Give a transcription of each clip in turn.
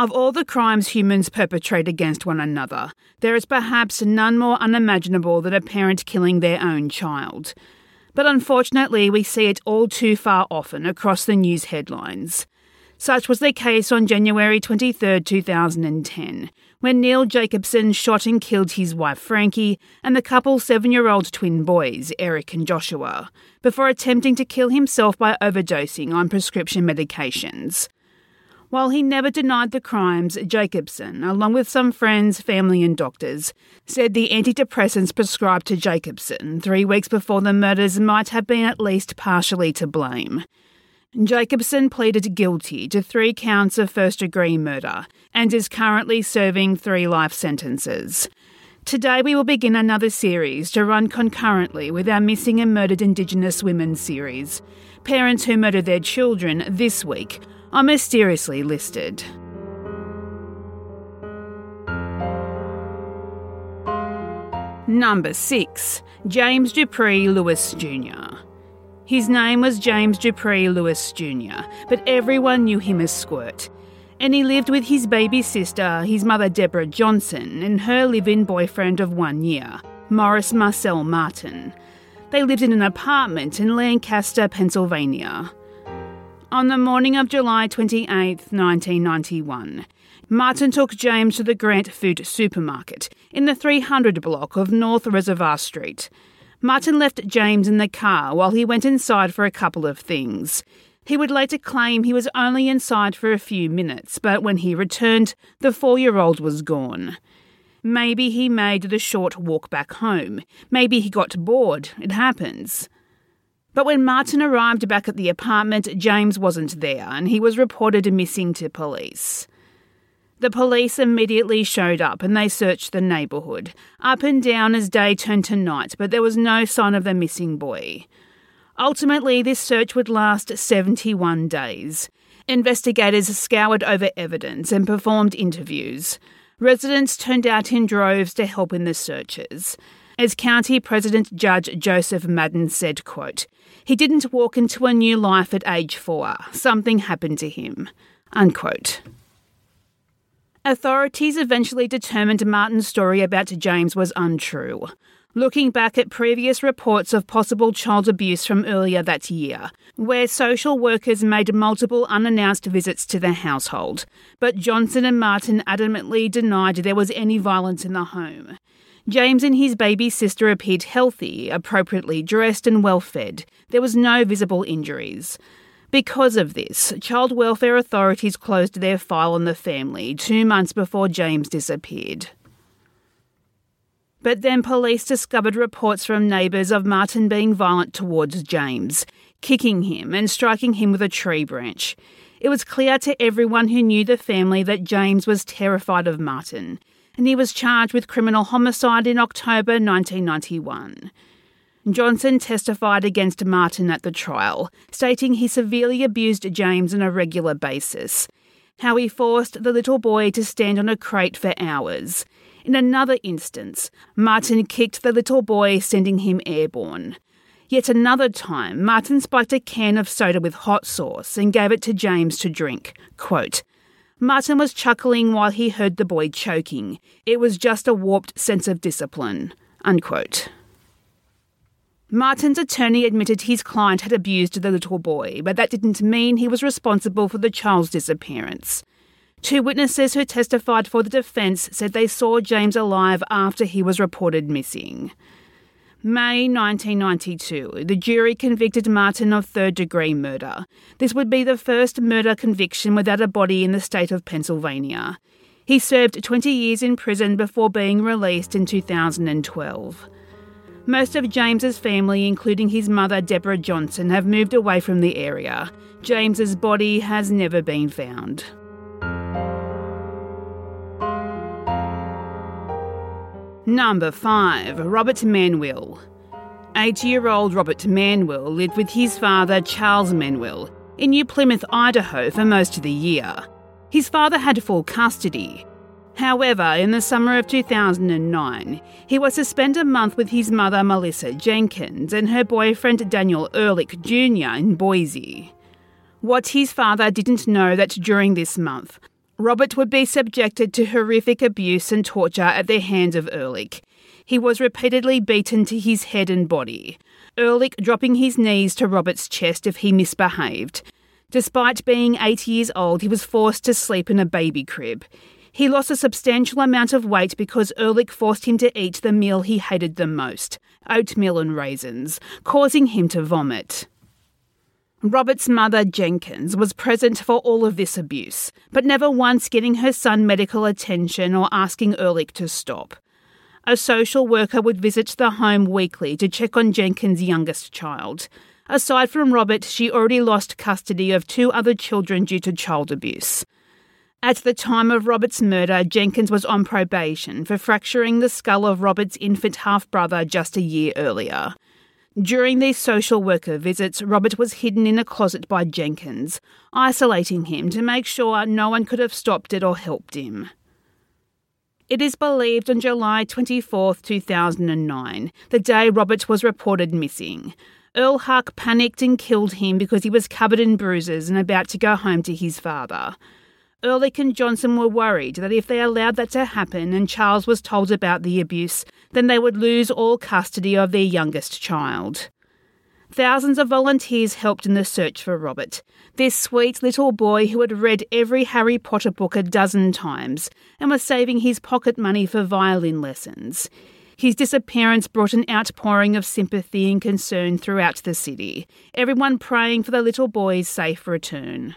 Of all the crimes humans perpetrate against one another, there is perhaps none more unimaginable than a parent killing their own child. But unfortunately, we see it all too far often across the news headlines. Such was the case on January 23, 2010, when Neil Jacobson shot and killed his wife Frankie and the couple's seven year old twin boys, Eric and Joshua, before attempting to kill himself by overdosing on prescription medications. While he never denied the crimes, Jacobson, along with some friends, family, and doctors, said the antidepressants prescribed to Jacobson three weeks before the murders might have been at least partially to blame. Jacobson pleaded guilty to three counts of first degree murder and is currently serving three life sentences. Today, we will begin another series to run concurrently with our Missing and Murdered Indigenous Women series. Parents who murder their children this week are mysteriously listed. Number 6. James Dupree Lewis Jr. His name was James Dupree Lewis Jr., but everyone knew him as Squirt. And he lived with his baby sister, his mother Deborah Johnson, and her live in boyfriend of one year, Morris Marcel Martin. They lived in an apartment in Lancaster, Pennsylvania. On the morning of July 28, 1991, Martin took James to the Grant Food supermarket in the 300 block of North Reservoir Street. Martin left James in the car while he went inside for a couple of things. He would later claim he was only inside for a few minutes, but when he returned, the four year old was gone. Maybe he made the short walk back home. Maybe he got bored. It happens. But when Martin arrived back at the apartment, James wasn't there and he was reported missing to police. The police immediately showed up and they searched the neighbourhood, up and down as day turned to night, but there was no sign of the missing boy. Ultimately, this search would last 71 days. Investigators scoured over evidence and performed interviews. Residents turned out in droves to help in the searches. As County President Judge Joseph Madden said, quote, He didn't walk into a new life at age four. Something happened to him. Unquote. Authorities eventually determined Martin's story about James was untrue. Looking back at previous reports of possible child abuse from earlier that year, where social workers made multiple unannounced visits to the household, but Johnson and Martin adamantly denied there was any violence in the home. James and his baby sister appeared healthy, appropriately dressed, and well fed. There was no visible injuries. Because of this, child welfare authorities closed their file on the family two months before James disappeared. But then police discovered reports from neighbours of Martin being violent towards James, kicking him and striking him with a tree branch. It was clear to everyone who knew the family that James was terrified of Martin, and he was charged with criminal homicide in October 1991. Johnson testified against Martin at the trial, stating he severely abused James on a regular basis, how he forced the little boy to stand on a crate for hours. In another instance, Martin kicked the little boy, sending him airborne. Yet another time, Martin spiked a can of soda with hot sauce and gave it to James to drink. Quote, Martin was chuckling while he heard the boy choking. It was just a warped sense of discipline. Unquote. Martin's attorney admitted his client had abused the little boy, but that didn't mean he was responsible for the child's disappearance. Two witnesses who testified for the defence said they saw James alive after he was reported missing. May 1992, the jury convicted Martin of third degree murder. This would be the first murder conviction without a body in the state of Pennsylvania. He served 20 years in prison before being released in 2012. Most of James's family, including his mother Deborah Johnson, have moved away from the area. James's body has never been found. Number 5. Robert Manuel. Eight year old Robert Manuel lived with his father, Charles Manuel, in New Plymouth, Idaho for most of the year. His father had full custody. However, in the summer of 2009, he was to spend a month with his mother, Melissa Jenkins, and her boyfriend, Daniel Ehrlich Jr., in Boise. What his father didn't know that during this month, Robert would be subjected to horrific abuse and torture at the hands of Ehrlich. He was repeatedly beaten to his head and body, Ehrlich dropping his knees to Robert's chest if he misbehaved. Despite being eight years old, he was forced to sleep in a baby crib. He lost a substantial amount of weight because Ehrlich forced him to eat the meal he hated the most oatmeal and raisins, causing him to vomit. Robert's mother, Jenkins, was present for all of this abuse, but never once getting her son medical attention or asking Ehrlich to stop. A social worker would visit the home weekly to check on Jenkins' youngest child. Aside from Robert, she already lost custody of two other children due to child abuse. At the time of Robert's murder, Jenkins was on probation for fracturing the skull of Robert's infant half brother just a year earlier. During these social worker visits, Robert was hidden in a closet by Jenkins, isolating him to make sure no one could have stopped it or helped him. It is believed on July 24, 2009, the day Robert was reported missing. Ehrlich panicked and killed him because he was covered in bruises and about to go home to his father. Ehrlich and Johnson were worried that if they allowed that to happen and Charles was told about the abuse, then they would lose all custody of their youngest child. Thousands of volunteers helped in the search for Robert, this sweet little boy who had read every Harry Potter book a dozen times and was saving his pocket money for violin lessons. His disappearance brought an outpouring of sympathy and concern throughout the city, everyone praying for the little boy's safe return.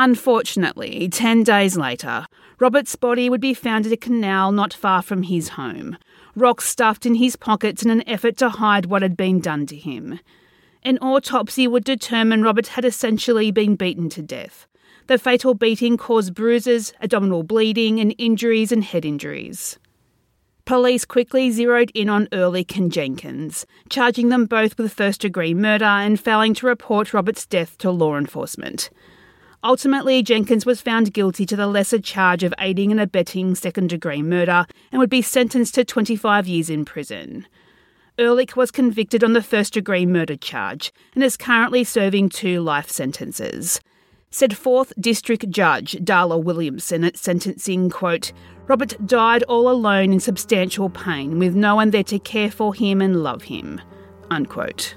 Unfortunately, 10 days later, Robert's body would be found at a canal not far from his home, rocks stuffed in his pockets in an effort to hide what had been done to him. An autopsy would determine Robert had essentially been beaten to death. The fatal beating caused bruises, abdominal bleeding, and injuries and head injuries. Police quickly zeroed in on Ehrlich and Jenkins, charging them both with first degree murder and failing to report Robert's death to law enforcement. Ultimately, Jenkins was found guilty to the lesser charge of aiding and abetting second degree murder and would be sentenced to 25 years in prison. Ehrlich was convicted on the first degree murder charge and is currently serving two life sentences. Said 4th District Judge Darla Williamson at sentencing, quote, Robert died all alone in substantial pain with no one there to care for him and love him, unquote.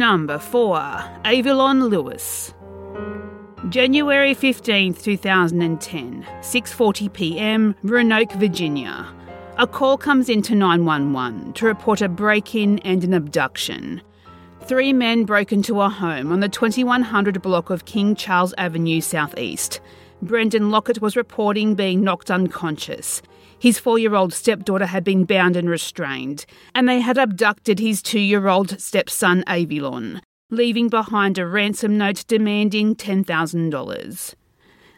Number 4. Avalon Lewis. January 15, 2010, 6:40 p.m., Roanoke, Virginia. A call comes into 911 to report a break-in and an abduction. Three men broke into a home on the 2100 block of King Charles Avenue Southeast. Brendan Lockett was reporting being knocked unconscious. His four year old stepdaughter had been bound and restrained, and they had abducted his two year old stepson Avilon, leaving behind a ransom note demanding $10,000.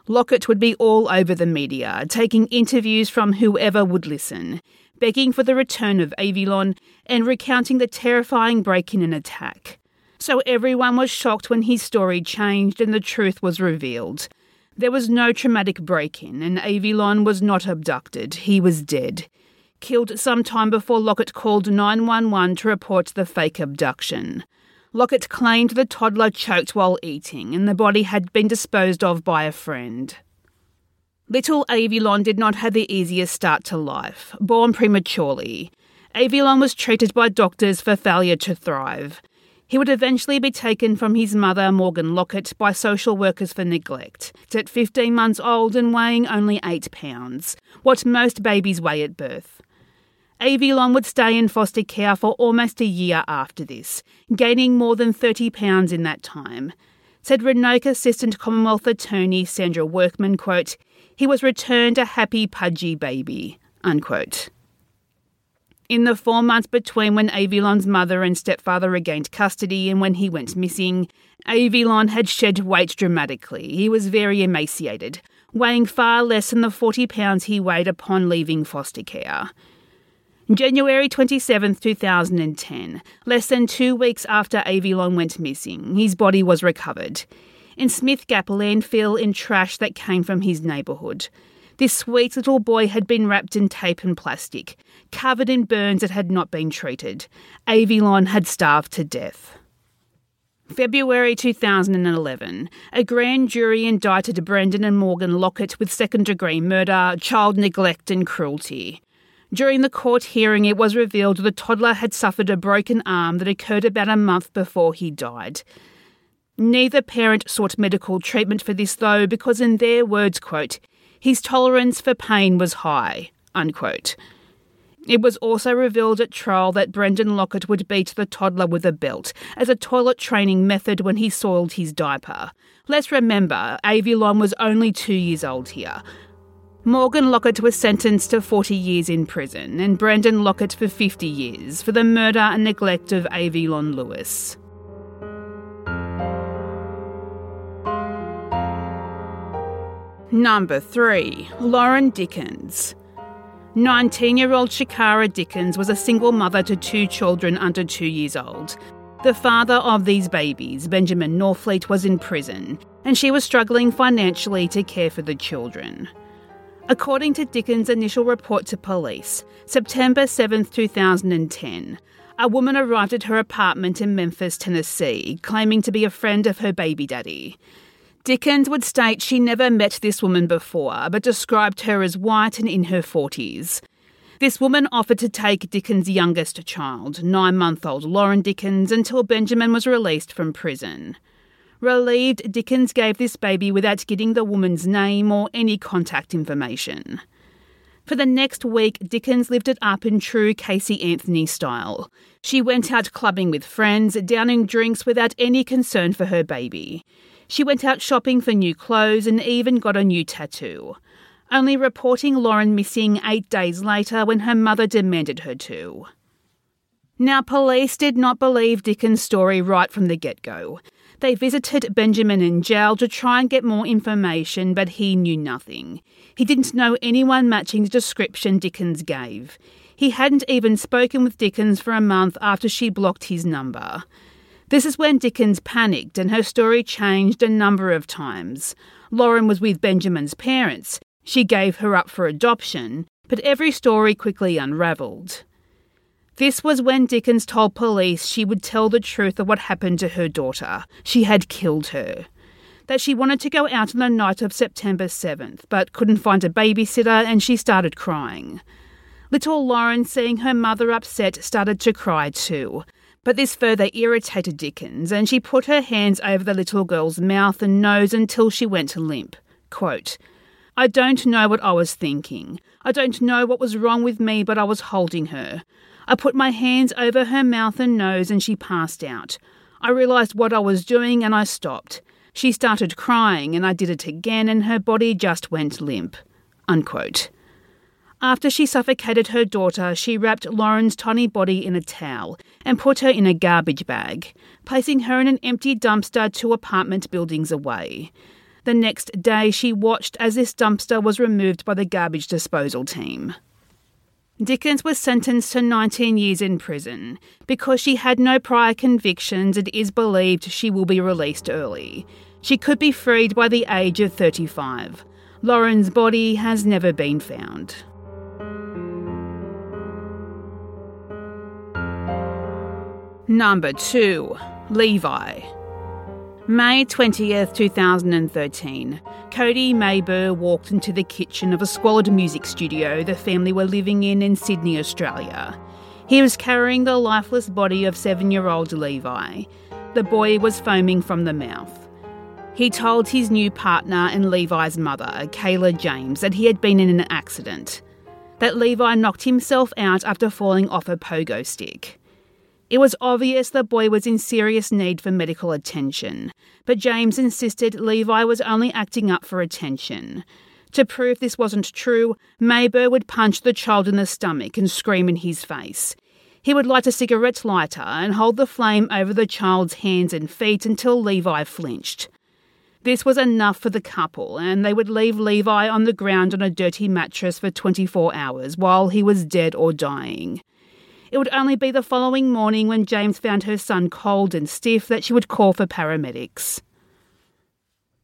Lockett would be all over the media, taking interviews from whoever would listen, begging for the return of Avilon and recounting the terrifying break in and attack. So everyone was shocked when his story changed and the truth was revealed. There was no traumatic break in, and Avilon was not abducted. He was dead. Killed some time before Lockett called 911 to report the fake abduction. Lockett claimed the toddler choked while eating, and the body had been disposed of by a friend. Little Avilon did not have the easiest start to life, born prematurely. Avilon was treated by doctors for failure to thrive. He would eventually be taken from his mother, Morgan Lockett, by social workers for neglect. At 15 months old and weighing only 8 pounds, what most babies weigh at birth. Avilon would stay in foster care for almost a year after this, gaining more than 30 pounds in that time. Said Roanoke Assistant Commonwealth Attorney Sandra Workman, quote, he was returned a happy pudgy baby, unquote. In the four months between when Avilon's mother and stepfather regained custody and when he went missing, Avilon had shed weight dramatically. He was very emaciated, weighing far less than the 40 pounds he weighed upon leaving foster care. January 27, 2010, less than two weeks after Avilon went missing, his body was recovered in Smith Gap landfill in trash that came from his neighbourhood. This sweet little boy had been wrapped in tape and plastic, covered in burns that had not been treated. Avilon had starved to death. February 2011, a grand jury indicted Brendan and Morgan Lockett with second degree murder, child neglect, and cruelty. During the court hearing, it was revealed the toddler had suffered a broken arm that occurred about a month before he died. Neither parent sought medical treatment for this, though, because, in their words, quote, his tolerance for pain was high. Unquote. It was also revealed at trial that Brendan Lockett would beat the toddler with a belt as a toilet training method when he soiled his diaper. Let's remember, Avilon was only two years old here. Morgan Lockett was sentenced to 40 years in prison, and Brendan Lockett for 50 years for the murder and neglect of Avilon Lewis. Number 3. Lauren Dickens. 19 year old Shakara Dickens was a single mother to two children under two years old. The father of these babies, Benjamin Norfleet, was in prison, and she was struggling financially to care for the children. According to Dickens' initial report to police, September 7, 2010, a woman arrived at her apartment in Memphis, Tennessee, claiming to be a friend of her baby daddy. Dickens would state she never met this woman before, but described her as white and in her 40s. This woman offered to take Dickens' youngest child, nine month old Lauren Dickens, until Benjamin was released from prison. Relieved, Dickens gave this baby without getting the woman's name or any contact information. For the next week, Dickens lived it up in true Casey Anthony style. She went out clubbing with friends, downing drinks without any concern for her baby. She went out shopping for new clothes and even got a new tattoo. Only reporting Lauren missing eight days later when her mother demanded her to. Now, police did not believe Dickens' story right from the get go. They visited Benjamin in jail to try and get more information, but he knew nothing. He didn't know anyone matching the description Dickens gave. He hadn't even spoken with Dickens for a month after she blocked his number. This is when Dickens panicked and her story changed a number of times. Lauren was with Benjamin's parents. She gave her up for adoption, but every story quickly unravelled. This was when Dickens told police she would tell the truth of what happened to her daughter. She had killed her. That she wanted to go out on the night of September 7th, but couldn't find a babysitter and she started crying. Little Lauren, seeing her mother upset, started to cry too. But this further irritated Dickens, and she put her hands over the little girl's mouth and nose until she went limp. Quote, I don't know what I was thinking. I don't know what was wrong with me, but I was holding her. I put my hands over her mouth and nose, and she passed out. I realised what I was doing, and I stopped. She started crying, and I did it again, and her body just went limp. Unquote. After she suffocated her daughter, she wrapped Lauren's tiny body in a towel and put her in a garbage bag, placing her in an empty dumpster two apartment buildings away. The next day, she watched as this dumpster was removed by the garbage disposal team. Dickens was sentenced to 19 years in prison. Because she had no prior convictions, it is believed she will be released early. She could be freed by the age of 35. Lauren's body has never been found. Number 2. Levi. May 20th, 2013. Kodi Maybir walked into the kitchen of a squalid music studio the family were living in in Sydney, Australia. He was carrying the lifeless body of seven year old Levi. The boy was foaming from the mouth. He told his new partner and Levi's mother, Kayla James, that he had been in an accident, that Levi knocked himself out after falling off a pogo stick. It was obvious the boy was in serious need for medical attention, but James insisted Levi was only acting up for attention. To prove this wasn't true, Maybir would punch the child in the stomach and scream in his face. He would light a cigarette lighter and hold the flame over the child's hands and feet until Levi flinched. This was enough for the couple, and they would leave Levi on the ground on a dirty mattress for 24 hours while he was dead or dying. It would only be the following morning when James found her son cold and stiff that she would call for paramedics.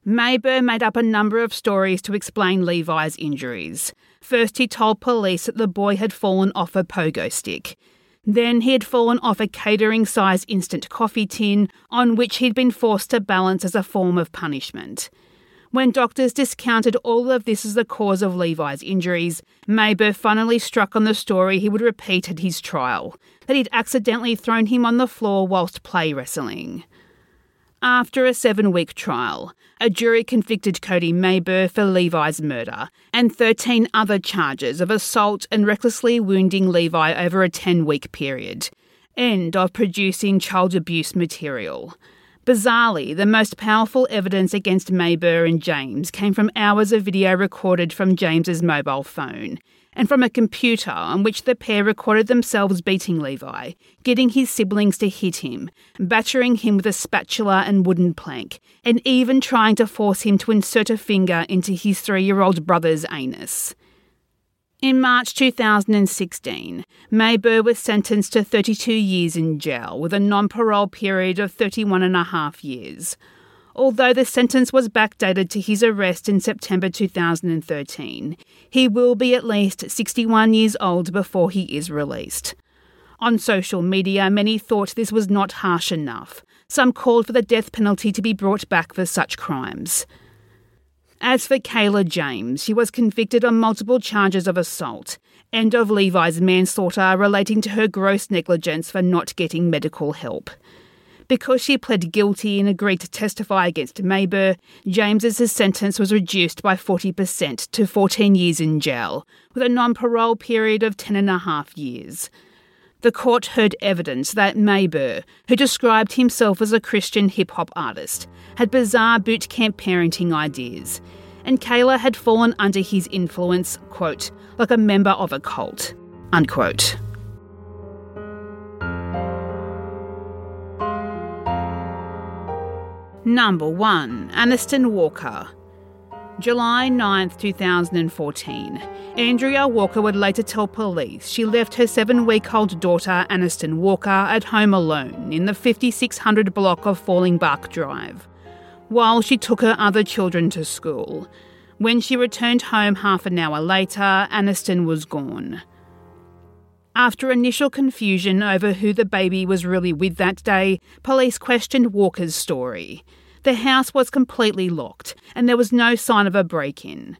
Maybir made up a number of stories to explain Levi's injuries. First, he told police that the boy had fallen off a pogo stick. Then he had fallen off a catering size instant coffee tin on which he'd been forced to balance as a form of punishment. When doctors discounted all of this as the cause of Levi's injuries, Maybir finally struck on the story he would repeat at his trial that he'd accidentally thrown him on the floor whilst play wrestling. After a seven week trial, a jury convicted Kodi Maybir for Levi's murder and 13 other charges of assault and recklessly wounding Levi over a 10 week period, and of producing child abuse material. Bizarrely, the most powerful evidence against Maybir and James came from hours of video recorded from James's mobile phone and from a computer on which the pair recorded themselves beating Levi, getting his siblings to hit him, battering him with a spatula and wooden plank, and even trying to force him to insert a finger into his three year old brother's anus. In March 2016, Maybir was sentenced to 32 years in jail with a non parole period of 31 and a half years. Although the sentence was backdated to his arrest in September 2013, he will be at least 61 years old before he is released. On social media, many thought this was not harsh enough. Some called for the death penalty to be brought back for such crimes. As for Kayla James, she was convicted on multiple charges of assault and of Levi's manslaughter relating to her gross negligence for not getting medical help. Because she pled guilty and agreed to testify against Maybir, James's sentence was reduced by 40% to 14 years in jail, with a non parole period of 10 and a half years. The court heard evidence that Maybir, who described himself as a Christian hip hop artist, had bizarre boot camp parenting ideas, and Kayla had fallen under his influence, quote, like a member of a cult, unquote. Number 1. Aniston Walker, July 9, 2014. Andrea Walker would later tell police she left her seven week old daughter, Aniston Walker, at home alone in the 5600 block of Falling Bark Drive, while she took her other children to school. When she returned home half an hour later, Aniston was gone. After initial confusion over who the baby was really with that day, police questioned Walker's story. The house was completely locked, and there was no sign of a break in.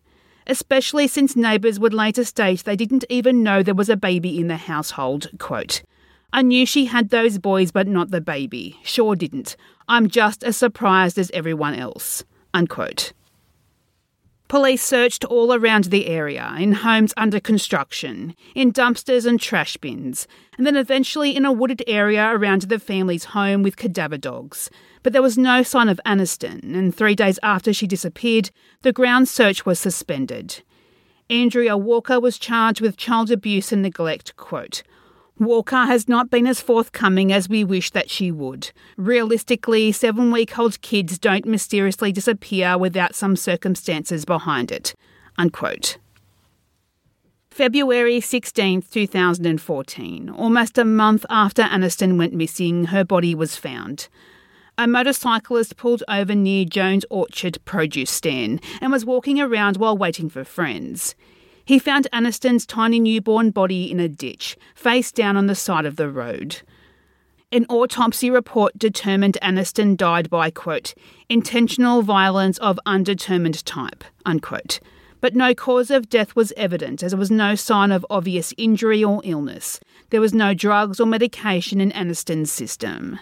Especially since neighbours would later state they didn't even know there was a baby in the household. Quote, I knew she had those boys, but not the baby. Sure didn't. I'm just as surprised as everyone else. Unquote. Police searched all around the area, in homes under construction, in dumpsters and trash bins, and then eventually in a wooded area around the family's home with cadaver dogs. But there was no sign of Aniston, and three days after she disappeared, the ground search was suspended. Andrea Walker was charged with child abuse and neglect, quote, Walker has not been as forthcoming as we wish that she would. Realistically, seven week old kids don't mysteriously disappear without some circumstances behind it. Unquote. February 16, 2014, almost a month after Aniston went missing, her body was found. A motorcyclist pulled over near Jones Orchard produce stand and was walking around while waiting for friends. He found Aniston's tiny newborn body in a ditch, face down on the side of the road. An autopsy report determined Aniston died by, quote, intentional violence of undetermined type, unquote. but no cause of death was evident as there was no sign of obvious injury or illness. There was no drugs or medication in Aniston's system.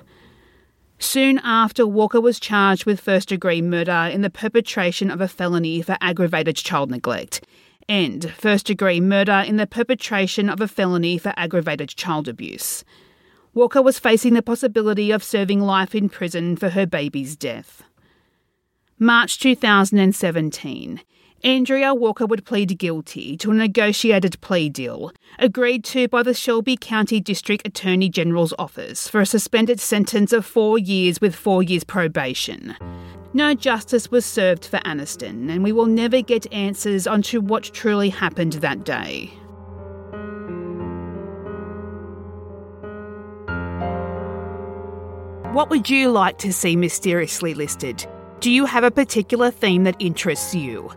Soon after, Walker was charged with first degree murder in the perpetration of a felony for aggravated child neglect, and first degree murder in the perpetration of a felony for aggravated child abuse. Walker was facing the possibility of serving life in prison for her baby's death. March 2017. Andrea Walker would plead guilty to a negotiated plea deal agreed to by the Shelby County District Attorney General's office for a suspended sentence of four years with four years probation. No justice was served for Aniston, and we will never get answers onto what truly happened that day. What would you like to see mysteriously listed? Do you have a particular theme that interests you?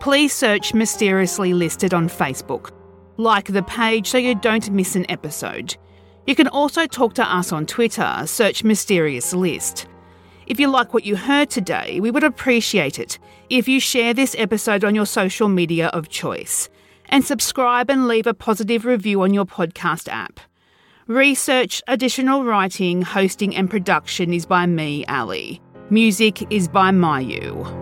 Please search Mysteriously Listed on Facebook. Like the page so you don't miss an episode. You can also talk to us on Twitter, search Mysterious List. If you like what you heard today, we would appreciate it if you share this episode on your social media of choice and subscribe and leave a positive review on your podcast app. Research, additional writing, hosting, and production is by me, Ali. Music is by Mayu.